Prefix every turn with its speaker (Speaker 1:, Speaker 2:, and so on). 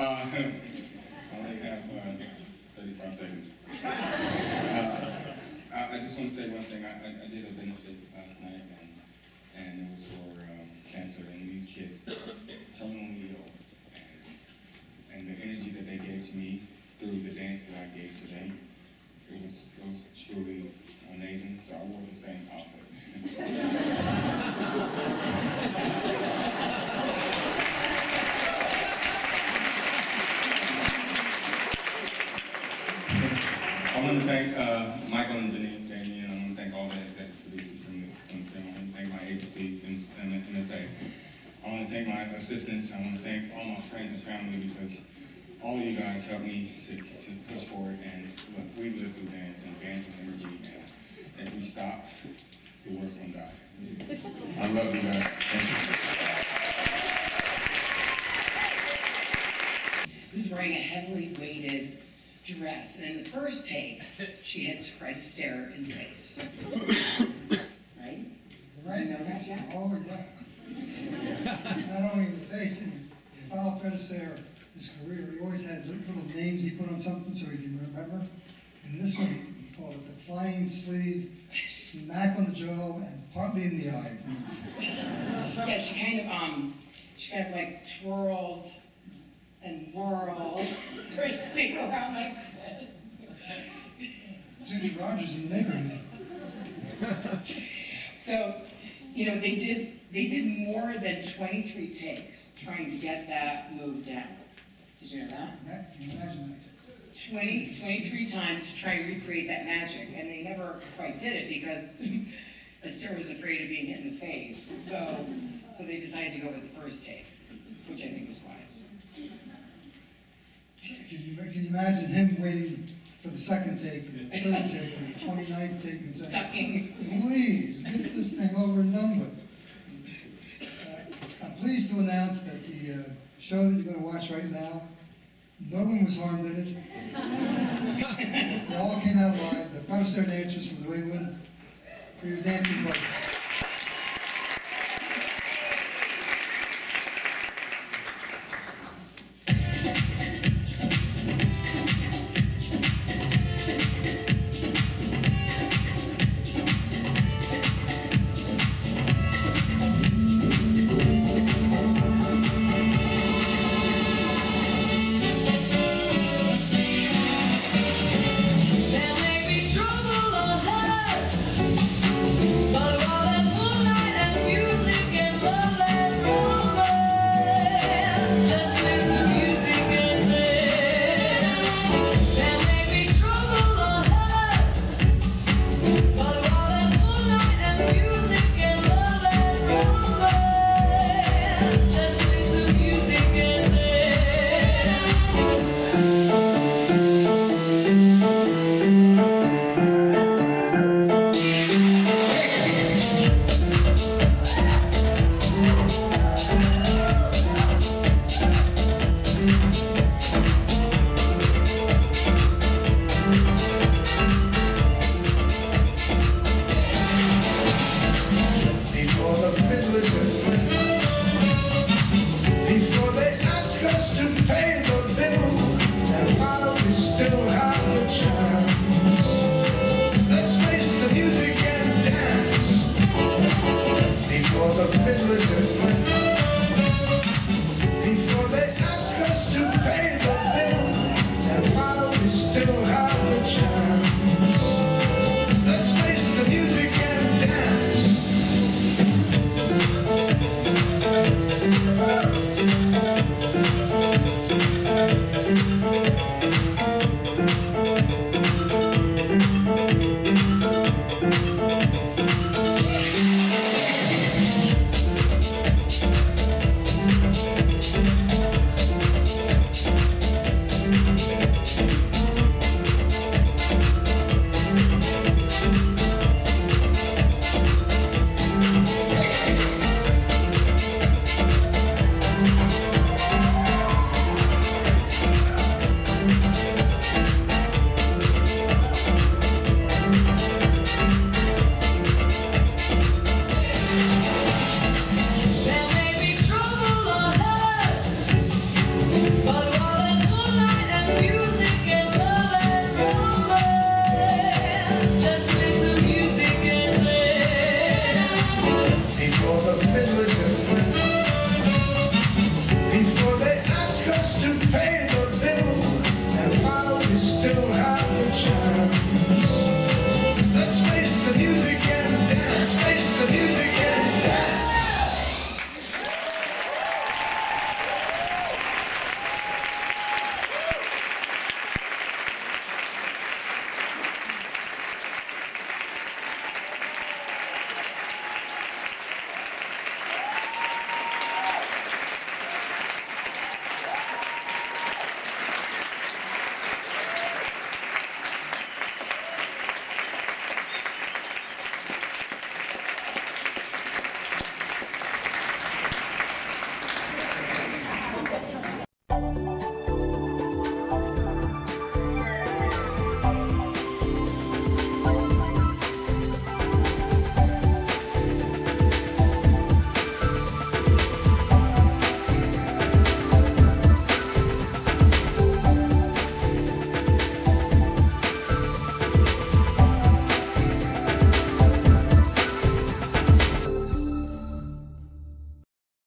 Speaker 1: Uh, I only have uh, 35 seconds. Uh, I, I just want to say one thing. I, I, I did a benefit last night, and, and it was for um, cancer and these kids terminally ill. And, and the energy that they gave to me through the dance that I gave to them, it was, it was truly amazing. So I wore the same outfit. I want to thank uh, Michael and Janine, Jamie, and I want to thank all the executive producers from the, from the film. I want to thank my agency, and the NSA. I want to thank my assistants. I want to thank all my friends and family because all of you guys helped me to, to push forward. And look, we live through dance, and dance is energy. And if we stop, the world's gonna die. I love you guys. Thank you.
Speaker 2: who's wearing a heavily weighted dress. And in the first tape, she hits Fred Astaire in the face. Right?
Speaker 3: Right,
Speaker 2: you know that?
Speaker 3: Oh, yeah. Not only in the face, and you follow Fred Astaire, his career, he always had little names he put on something so he can remember. And this one, he called it the flying sleeve, smack on the jaw, and partly in the eye.
Speaker 2: Yeah, she kind of, um, she kind of like twirls and whirls sleeve around like this.
Speaker 3: Judy Rogers in the neighborhood.
Speaker 2: So, you know, they did, they did more than twenty-three takes trying to get that move down. Did you know that?
Speaker 3: Can you imagine that?
Speaker 2: 20, 23 times to try and recreate that magic, and they never quite did it because Astaire was afraid of being hit in the face. So, so they decided to go with the first take, which I think was wise.
Speaker 3: Can you, can you imagine him waiting for the second take, for the third take, for the 29th take, and saying,
Speaker 2: Sucking.
Speaker 3: Please, get this thing over and done with. Uh, I'm pleased to announce that the uh, show that you're going to watch right now, no one was harmed in it. They all came out alive. The Astaire dancers from the Wayland for your dancing buddy.